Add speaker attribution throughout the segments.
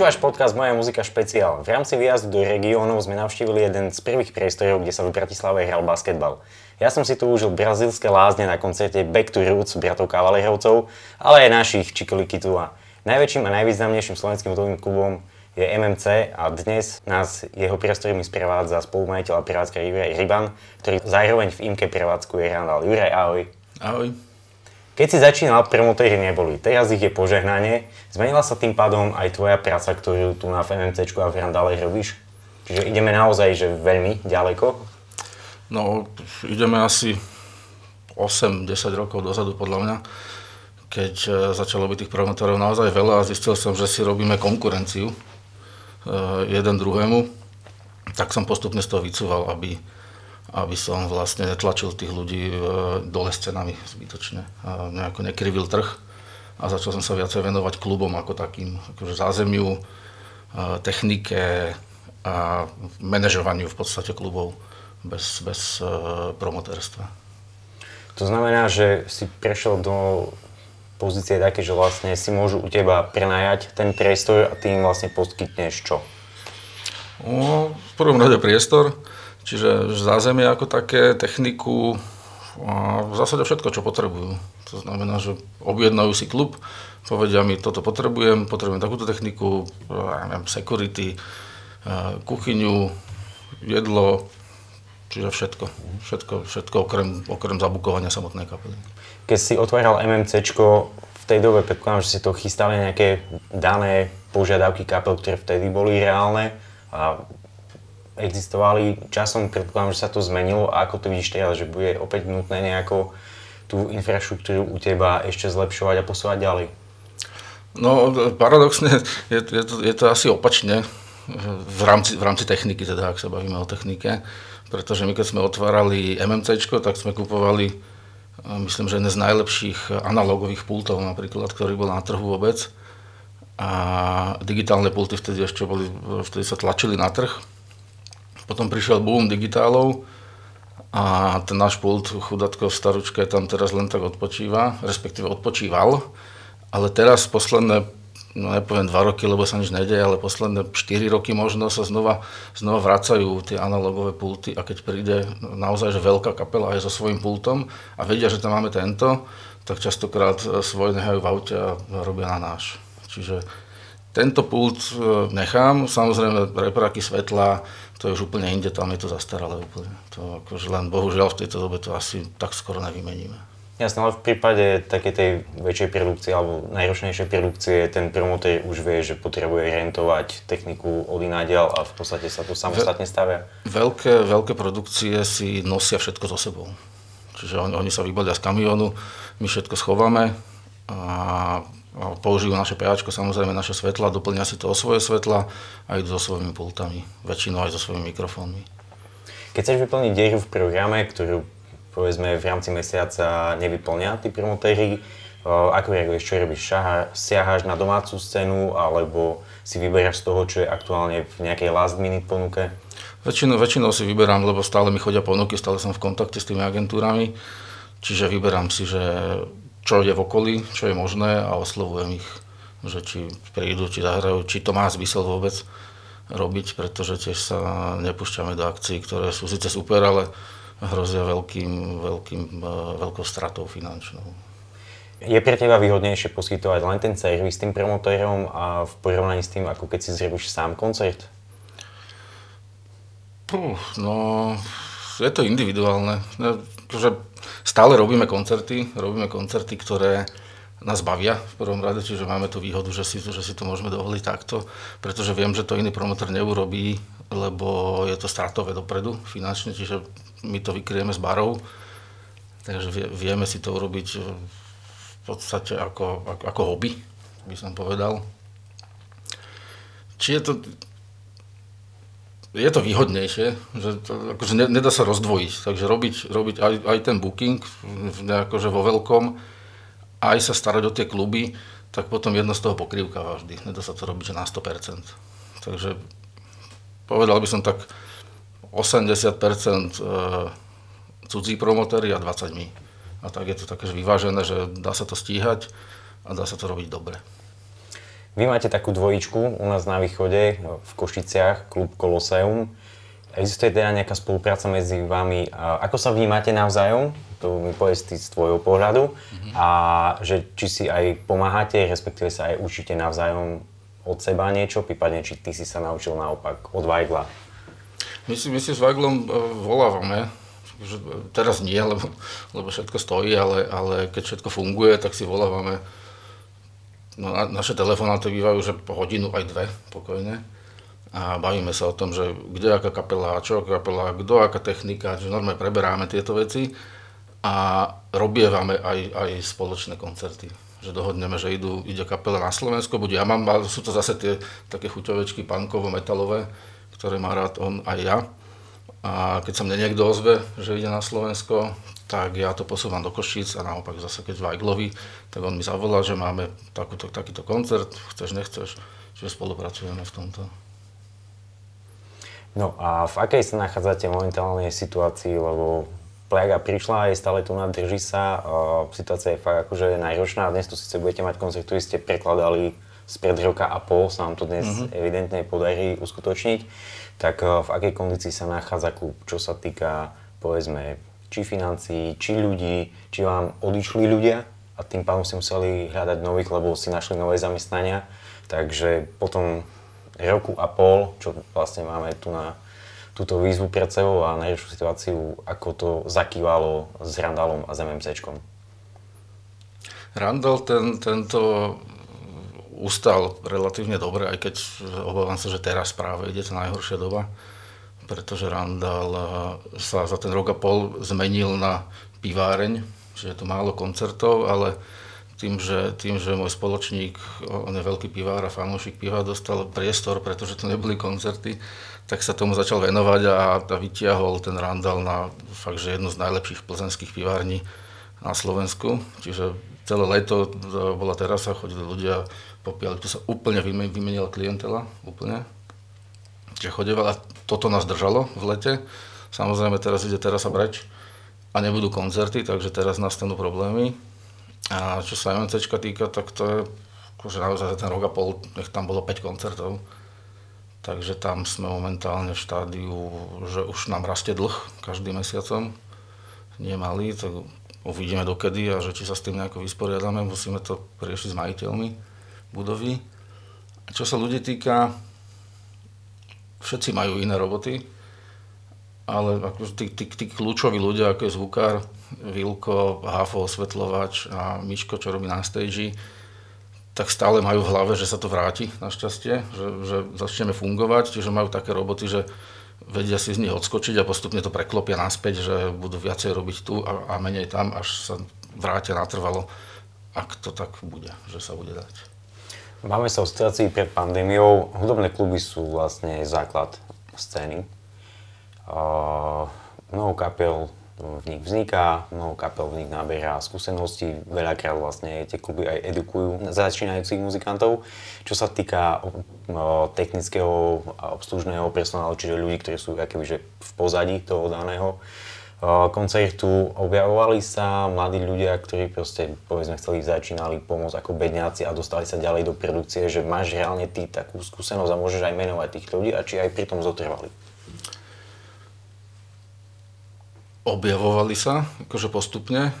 Speaker 1: Počúvaš podcast Moja muzika špeciál. V rámci výjazdu do regiónov sme navštívili jeden z prvých priestorov, kde sa v Bratislave hral basketbal. Ja som si tu užil brazilské lázne na koncerte Back to Roots bratov Kavalerovcov, ale aj našich Čikolikitu a najväčším a najvýznamnejším slovenským hotovým klubom je MMC a dnes nás jeho priestormi sprevádza spolumajiteľ a prevádzka Juraj Ryban, ktorý zároveň v IMKE prevádzkuje Randall. Juraj, ahoj.
Speaker 2: Ahoj.
Speaker 1: Keď si začínal, promotéri neboli, teraz ich je požehnanie. Zmenila sa tým pádom aj tvoja práca, ktorú tu na FMC a v Randale robíš? Čiže ideme naozaj že veľmi ďaleko?
Speaker 2: No, ideme asi 8-10 rokov dozadu podľa mňa, keď e, začalo byť tých promotorov naozaj veľa a zistil som, že si robíme konkurenciu e, jeden druhému, tak som postupne z toho vycúval, aby, aby som vlastne netlačil tých ľudí e, dole cenami zbytočne a nejako nekrivil trh a začal som sa viacej venovať klubom ako takým, akože zázemiu, technike a manažovaniu v podstate klubov bez, bez uh, promotérstva.
Speaker 1: To znamená, že si prešiel do pozície také, že vlastne si môžu u teba prenajať ten priestor a ty im vlastne poskytneš čo?
Speaker 2: No, v prvom rade priestor, čiže zázemie ako také, techniku a v zásade všetko, čo potrebujú. To znamená, že objednajú si klub, povedia mi, toto potrebujem, potrebujem takúto techniku, security, kuchyňu, jedlo, Čiže všetko, všetko, všetko okrem, okrem zabukovania samotnej kapely.
Speaker 1: Keď si otváral MMCčko, v tej dobe predpokladám, že si to chystali nejaké dané požiadavky kapel, ktoré vtedy boli reálne a existovali. Časom predpokladám, že sa to zmenilo a ako to vidíš teraz, že bude opäť nutné nejako tú infraštruktúru u teba ešte zlepšovať a posúvať ďalej?
Speaker 2: No paradoxne je, je, to, je to asi opačne v rámci, v rámci techniky, teda ak sa bavíme o technike pretože my keď sme otvárali MMC, tak sme kupovali, myslím, že jeden z najlepších analogových pultov napríklad, ktorý bol na trhu vôbec. A digitálne pulty vtedy ešte boli, vtedy sa tlačili na trh. Potom prišiel boom digitálov a ten náš pult, chudatko v staručke, tam teraz len tak odpočíva, respektíve odpočíval. Ale teraz posledné no nepoviem dva roky, lebo sa nič nedeje, ale posledné 4 roky možno sa znova, znova vracajú tie analogové pulty a keď príde naozaj že veľká kapela aj so svojím pultom a vedia, že tam máme tento, tak častokrát svoj nehajú v aute a robia na náš. Čiže tento pult e, nechám, samozrejme repráky svetla, to je už úplne inde, tam je to zastaralé úplne. To akože len bohužiaľ v tejto dobe to asi tak skoro nevymeníme.
Speaker 1: Jasné, ale v prípade takej tej väčšej produkcie alebo najročnejšej produkcie ten promotér už vie, že potrebuje rentovať techniku od inádiaľ a v podstate sa tu samostatne stavia.
Speaker 2: Veľké, veľké produkcie si nosia všetko so sebou. Čiže oni, oni sa vybalia z kamionu, my všetko schováme a použijú naše PAčko, samozrejme naše svetla, doplňa si to o svoje svetla a idú so svojimi pultami, väčšinou aj so svojimi mikrofónmi.
Speaker 1: Keď chceš vyplniť dieru v programe, ktorú povedzme v rámci mesiaca nevyplňa tí promotéri, ako reaguješ, čo robíš? siaháš na domácu scénu alebo si vyberáš z toho, čo je aktuálne v nejakej last minute ponuke?
Speaker 2: Väčšinou, väčšinou si vyberám, lebo stále mi chodia ponuky, stále som v kontakte s tými agentúrami, čiže vyberám si, že čo je v okolí, čo je možné a oslovujem ich, že či prídu, či zahrajú, či to má zmysel vôbec robiť, pretože tiež sa nepúšťame do akcií, ktoré sú síce super, ale hrozia veľkým, veľkým, e, veľkou stratou finančnou.
Speaker 1: Je pre teba výhodnejšie poskytovať len ten servis tým promotérom a v porovnaní s tým, ako keď si zrobíš sám koncert?
Speaker 2: Puh, no, je to individuálne. Že stále robíme koncerty, robíme koncerty, ktoré nás bavia v prvom rade, čiže máme tú výhodu, že si, že si to môžeme dovoliť takto, pretože viem, že to iný promotor neurobí, lebo je to stratové dopredu finančne, čiže my to vykryjeme s barov, takže vieme si to urobiť v podstate ako, ako, ako hobby, by som povedal. Či je to, je to výhodnejšie, že to, akože ne, nedá sa rozdvojiť, takže robiť, robiť aj, aj ten booking akože vo veľkom, aj sa starať o tie kluby, tak potom jedno z toho pokrývka vždy. Nedá sa to robiť na 100%. Takže povedal by som tak, 80% e, cudzí promotéri a 20 my. A tak je to také že vyvážené, že dá sa to stíhať a dá sa to robiť dobre.
Speaker 1: Vy máte takú dvojičku u nás na východe v Košiciach, klub Koloseum. Existuje teda nejaká spolupráca medzi vami? Ako sa vnímate navzájom? To mi povedz ty z tvojho pohľadu. Mm-hmm. A že či si aj pomáhate, respektíve sa aj učíte navzájom od seba niečo, prípadne či ty si sa naučil naopak od Weigla?
Speaker 2: My si, my si s Weiglom e, volávame, že teraz nie, lebo, lebo všetko stojí, ale, ale keď všetko funguje, tak si volávame No, na, naše telefonáty bývajú, že hodinu aj dve pokojne. A bavíme sa o tom, že kde aká kapela, čo kapela, kto aká technika, že normálne preberáme tieto veci a robievame aj, aj spoločné koncerty. Že dohodneme, že idú, ide kapela na Slovensko, bude ja mám, sú to zase tie také chuťovečky punkovo-metalové, ktoré má rád on aj ja. A keď sa mne niekto ozve, že ide na Slovensko, tak ja to posúvam do Košíc a naopak zase keď Vajglovi, tak on mi zavolá, že máme takúto, takýto koncert, chceš, nechceš, čiže spolupracujeme v tomto.
Speaker 1: No a v akej sa nachádzate momentálnej situácii, lebo plaga prišla, je stále tu nadrží sa, situácia je fakt akože náročná, dnes tu síce budete mať koncert, ktorý ste prekladali spred roka a pol, sa nám to dnes mm-hmm. evidentne podarí uskutočniť, tak v akej kondícii sa nachádza klub, čo sa týka povedzme či financií, či ľudí, či vám odišli ľudia a tým pádom si museli hľadať nových, lebo si našli nové zamestnania. Takže potom roku a pol, čo vlastne máme tu na túto výzvu pred sebou a najlepšiu situáciu, ako to zakývalo s Randalom a s MMCčkom.
Speaker 2: Randall ten, tento ustal relatívne dobre, aj keď obávam sa, že teraz práve ide tá najhoršia doba pretože Randall eh, sa za ten rok a pol zmenil na piváreň, že je to málo koncertov, ale tým, že, tým, že môj spoločník, on je veľký pivár a fanúšik piva, dostal priestor, pretože to neboli koncerty, tak sa tomu začal venovať a, a vytiahol ten Randall na fakt, že jednu z najlepších plzenských pivární na Slovensku. Čiže celé leto bola terasa, chodili ľudia, popíjali, tu sa úplne vymenila klientela, úplne. Čiže chodevala toto nás držalo v lete. Samozrejme teraz ide teraz a breč a nebudú koncerty, takže teraz nastanú problémy. A čo sa MNC týka, tak to je akože naozaj za ten rok a pol, nech tam bolo 5 koncertov. Takže tam sme momentálne v štádiu, že už nám rastie dlh každým mesiacom. Nie malý, tak uvidíme dokedy a že či sa s tým nejako vysporiadame, musíme to riešiť s majiteľmi budovy. A čo sa ľudí týka, všetci majú iné roboty, ale ako tí, tí, tí kľúčoví ľudia, ako je zvukár, Vilko, Hafo, osvetľovač a Miško, čo robí na stage, tak stále majú v hlave, že sa to vráti našťastie, že, že začneme fungovať, čiže majú také roboty, že vedia si z nich odskočiť a postupne to preklopia naspäť, že budú viacej robiť tu a, a menej tam, až sa vrátia natrvalo, ak to tak bude, že sa bude dať.
Speaker 1: Máme sa o situácii pred pandémiou. Hudobné kluby sú vlastne základ scény. Mnoho kapel v nich vzniká, mnoho kapel v nich naberá skúsenosti, veľakrát vlastne tie kluby aj edukujú začínajúcich muzikantov. Čo sa týka technického a obslužného personálu, čiže ľudí, ktorí sú akoby, v pozadí toho daného koncertu objavovali sa mladí ľudia, ktorí proste, povedzme, chceli, začínali pomôcť ako bedňáci a dostali sa ďalej do produkcie, že máš reálne ty takú skúsenosť a môžeš aj menovať tých ľudí a či aj pri tom zotrvali?
Speaker 2: Objavovali sa, akože postupne,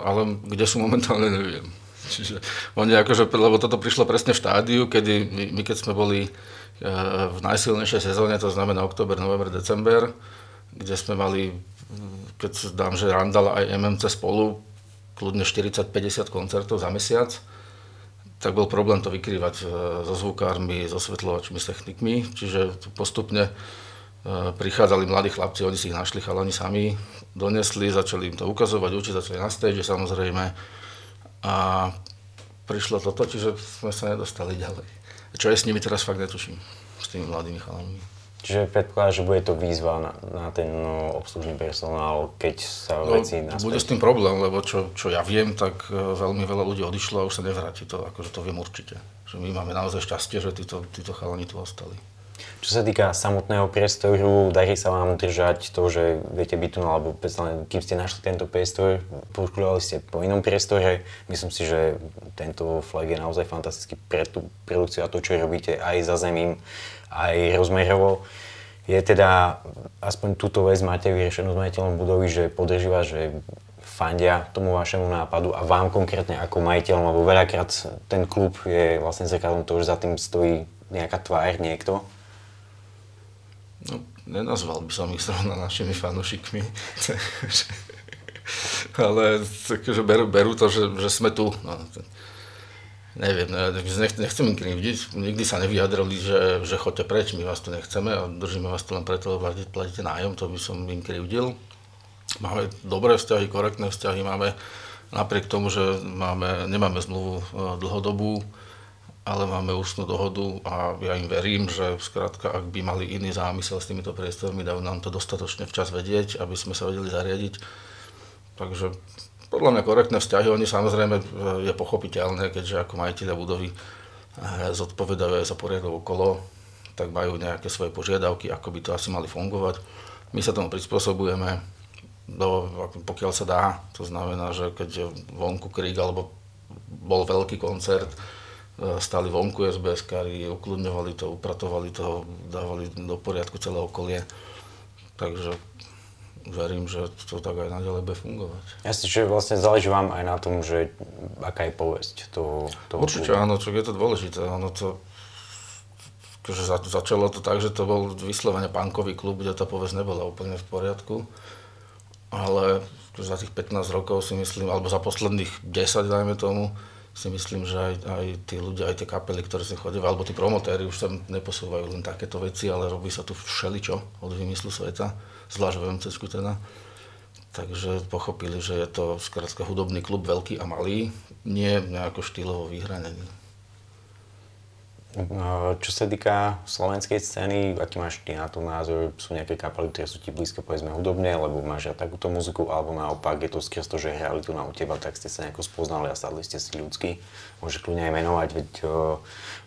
Speaker 2: ale kde sú momentálne, neviem. Čiže oni akože, lebo toto prišlo presne v štádiu, kedy my, my keď sme boli eh, v najsilnejšej sezóne, to znamená október, november, december, kde sme mali keď dám, že Randall aj MMC spolu, kľudne 40-50 koncertov za mesiac, tak bol problém to vykrývať e, so zvukármi, so svetlovačmi, s technikmi, čiže postupne e, prichádzali mladí chlapci, oni si ich našli chalani sami, donesli, začali im to ukazovať, učiť, začali na stage samozrejme a prišlo toto, čiže sme sa nedostali ďalej. Čo je s nimi teraz fakt netuším, s tými mladými chalami.
Speaker 1: Čiže predpokladám, že bude to výzva na, na ten no, obslužný personál, keď sa no, veci naspäť...
Speaker 2: Bude s tým problém, lebo čo, čo ja viem, tak e, veľmi veľa ľudí odišlo a už sa nevráti. To, akože to viem určite. Že my máme naozaj šťastie, že títo, títo chalani tu ostali.
Speaker 1: Čo sa týka samotného priestoru, darí sa vám držať to, že viete byť tu, alebo kým ste našli tento priestor, poškodovali ste po inom priestore. Myslím si, že tento flag je naozaj fantastický pre tú produkciu a to, čo robíte aj za zemím, aj rozmerovo. Je teda, aspoň túto vec máte vyriešenú s majiteľom budovy, že podrží vás, že fandia tomu vašemu nápadu a vám konkrétne ako majiteľom, lebo veľakrát ten klub je vlastne zrkadlom toho, že za tým stojí nejaká tvár, niekto,
Speaker 2: No, nenazval by som ich zrovna našimi fanúšikmi. Ale takže berú, berú to, že, že sme tu. No, neviem, nechcem im krivdiť, nikdy sa nevyjadrili, že, že choďte preč, my vás tu nechceme a držíme vás tu len preto, lebo platíte nájom, to by som im krivdil. Máme dobré vzťahy, korektné vzťahy, máme napriek tomu, že máme, nemáme zmluvu e, dlhodobú, ale máme ústnu dohodu a ja im verím, že skrátka, ak by mali iný zámysel s týmito priestormi, dajú nám to dostatočne včas vedieť, aby sme sa vedeli zariadiť. Takže podľa mňa korektné vzťahy, oni samozrejme je pochopiteľné, keďže ako majiteľia budovy eh, zodpovedajú aj za poriadok okolo, tak majú nejaké svoje požiadavky, ako by to asi mali fungovať. My sa tomu prispôsobujeme, do, pokiaľ sa dá, to znamená, že keď je vonku krík alebo bol veľký koncert, E, stáli vonku SBS-kári, ukludňovali to, upratovali to, dávali do poriadku celé okolie. Takže verím, že to tak aj naďalej bude fungovať.
Speaker 1: Jasne, že vlastne záleží vám aj na tom, že aká je povesť toho, toho
Speaker 2: Určite klubu. áno, čo je to dôležité. Ono to, že začalo to tak, že to bol vyslovene punkový klub, kde tá povesť nebola úplne v poriadku. Ale za tých 15 rokov si myslím, alebo za posledných 10 dajme tomu, si myslím, že aj, aj tí ľudia, aj tie kapely, ktoré sa chodia, alebo tí promotéri už sa neposúvajú len takéto veci, ale robí sa tu všeličo od vymyslu sveta, zvlášť v MCS teda. Takže pochopili, že je to skrátka hudobný klub veľký a malý, nie nejako štýlovo vyhranený.
Speaker 1: No, čo sa týka slovenskej scény, aký máš ty na to názor? Sú nejaké kapely, ktoré sú ti blízke povedzme hudobne, lebo máš aj takúto muziku, alebo naopak je to skrz to, že hrali tu na u teba, tak ste sa nejako spoznali a sadli ste si ľudsky. Môžeš kľudne aj menovať, veď uh,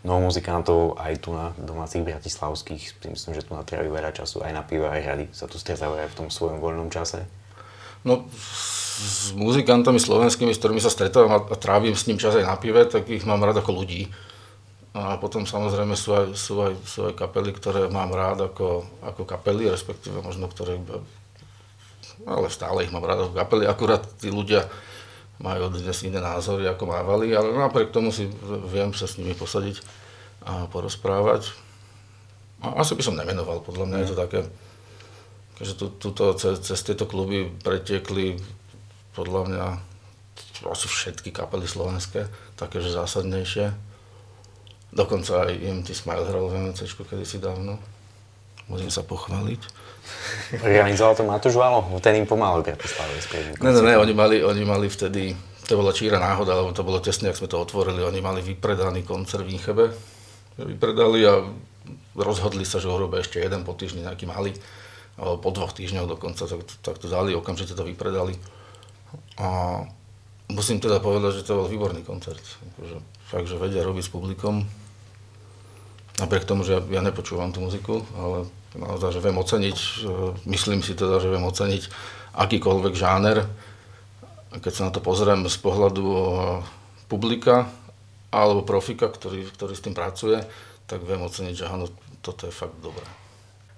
Speaker 1: mnoho muzikantov aj tu na domácich bratislavských, myslím, že tu na veľa času aj na pivo, aj rady sa tu stretávajú aj v tom svojom voľnom čase.
Speaker 2: No, s muzikantami slovenskými, s ktorými sa stretávam a trávim s ním čas aj na pive, tak ich mám rád ako ľudí a potom samozrejme sú aj, sú aj, sú aj kapely, ktoré mám rád ako, ako kapely, respektíve možno ktoré, ale stále ich mám rád ako kapely, akurát tí ľudia majú dnes iné názory, ako mávali, ale napriek tomu si viem sa s nimi posadiť a porozprávať. A asi by som nemenoval, podľa mňa je to také, že tu, tuto, cez, cez tieto kluby pretekli podľa mňa asi všetky kapely slovenské, také, že zásadnejšie Dokonca aj IMT Smile hral v MNC kedysi dávno. Môžem sa pochváliť.
Speaker 1: Organizoval to Matúš Valo? Ten im pomáhal v Bratislave.
Speaker 2: Ne, ne, ne, oni mali, oni mali vtedy, to bola číra náhoda, lebo to bolo tesne, ak sme to otvorili, oni mali vypredaný koncert v Inchebe. Vypredali a rozhodli sa, že urobia ešte jeden po týždni nejaký malý, po dvoch týždňoch dokonca, tak, tak to dali, okamžite to vypredali. A musím teda povedať, že to bol výborný koncert. Akože, fakt, že vedia robiť s publikom. Napriek tomu, že ja, ja nepočúvam tú muziku, ale naozaj, že viem oceniť, myslím si teda, že viem oceniť akýkoľvek žáner. Keď sa na to pozriem z pohľadu publika alebo profika, ktorý, ktorý s tým pracuje, tak viem oceniť, že áno, toto je fakt dobré.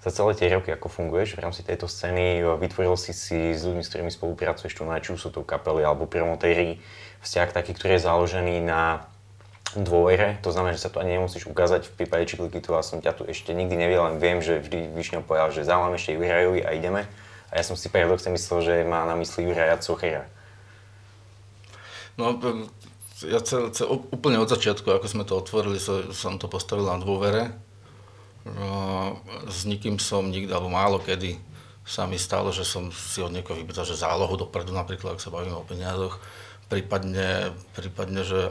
Speaker 1: Za celé tie roky, ako funguješ v rámci tejto scény, vytvoril si si s ľuďmi, s ktorými spolupracuješ, tu na či sú to kapely alebo promotéri, vzťah taký, ktorý je založený na dôvere, to znamená, že sa tu ani nemusíš ukázať v prípade Čiklikitu a som ťa tu ešte nikdy nevidel, len viem, že vždy Višňo povedal, že zavolám ešte Jurajovi a ideme. A ja som si paradoxne myslel, že má na mysli Juraja Cochera.
Speaker 2: No, ja cel, cel, úplne od začiatku, ako sme to otvorili, so, som to postavil na dôvere. No, s nikým som nikdy, alebo málo kedy sa mi stalo, že som si od niekoho vypýtal, že zálohu dopredu, napríklad, ak sa bavíme o peniazoch, prípadne, prípadne že,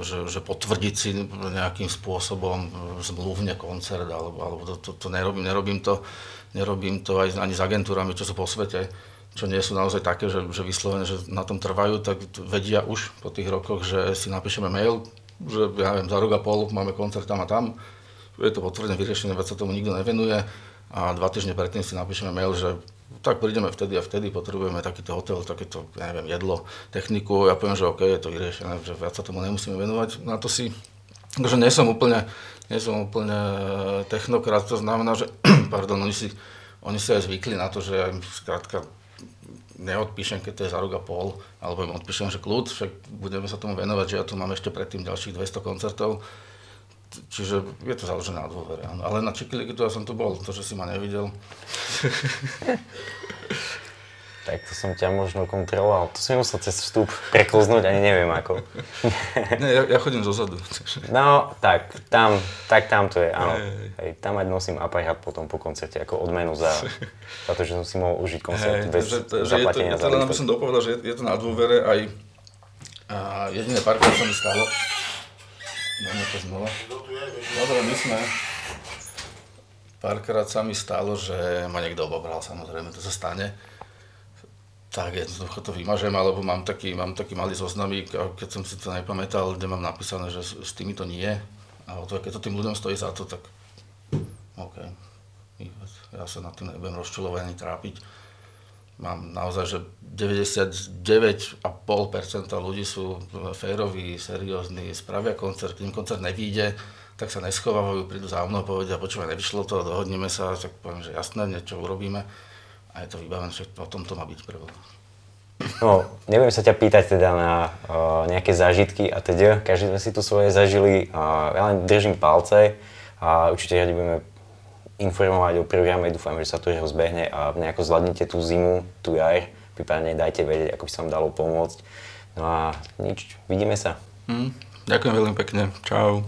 Speaker 2: že, že potvrdiť si nejakým spôsobom zmluvne koncert, alebo, alebo to, to, to nerobím, nerobím to, nerobím to aj ani s agentúrami, čo sú po svete, čo nie sú naozaj také, že, že vyslovene, že na tom trvajú, tak vedia už po tých rokoch, že si napíšeme mail, že ja neviem, za rok a pol máme koncert tam a tam, je to potvrdené, vyriešené, veď sa tomu nikto nevenuje. A dva týždne predtým si napíšeme mail, že tak prídeme vtedy a vtedy, potrebujeme takýto hotel, takéto, ja neviem, jedlo, techniku, ja poviem, že OK, je to vyriešené, že viac sa tomu nemusíme venovať. Na to si, že nie som úplne, nie som úplne technokrat, to znamená, že, pardon, oni si, oni si aj zvykli na to, že ja im skrátka neodpíšem, keď to je za rok a pol, alebo im odpíšem, že kľud, však budeme sa tomu venovať, že ja tu mám ešte predtým ďalších 200 koncertov, Čiže je to založené na dôvere. Ale na Čikilikitu ja som tu bol, to, že si ma nevidel.
Speaker 1: tak to som ťa možno kontroloval. To si musel cez vstup prekloznúť, ani neviem ako.
Speaker 2: ne, ja, ja chodím zozadu.
Speaker 1: no, tak, tam, tak tam to je, áno. Hej, tam aj nosím aparát potom po koncerte ako odmenu za, za to, že som si mohol užiť koncert hey, bez že, zaplatenia
Speaker 2: že je to, za to, som dopovedal, že je, je to na dôvere aj a jediné párkrát sa mi stalo, Dáme to znova. Dobre, my sme... Párkrát sa mi stalo, že ma niekto obobral, samozrejme, to sa stane. Tak jednoducho to vymažem, alebo mám taký, mám taký malý zoznamík, keď som si to nepamätal, kde mám napísané, že s týmito nie. A to, keď to tým ľuďom stojí za to, tak OK. Ja sa na tým nebudem rozčulovať ani trápiť mám naozaj, že 99,5% ľudí sú féroví, seriózni, spravia koncert, kým koncert nevíde, tak sa neschovávajú, prídu za mnou, povedia, počúvaj, nevyšlo to, dohodneme sa, tak poviem, že jasné, niečo urobíme. A je to vybavené, že o tom to má byť prvé.
Speaker 1: No, nebudem sa ťa pýtať teda na uh, nejaké zážitky a teda, každý sme si tu svoje zažili, uh, ja len držím palce a určite radi budeme informovať o programe, dúfam, že sa to rozbehne a nejako zvládnete tú zimu, tú jar, prípadne dajte vedieť, ako by sa vám dalo pomôcť. No a nič, vidíme sa.
Speaker 2: Mm, ďakujem veľmi pekne, čau.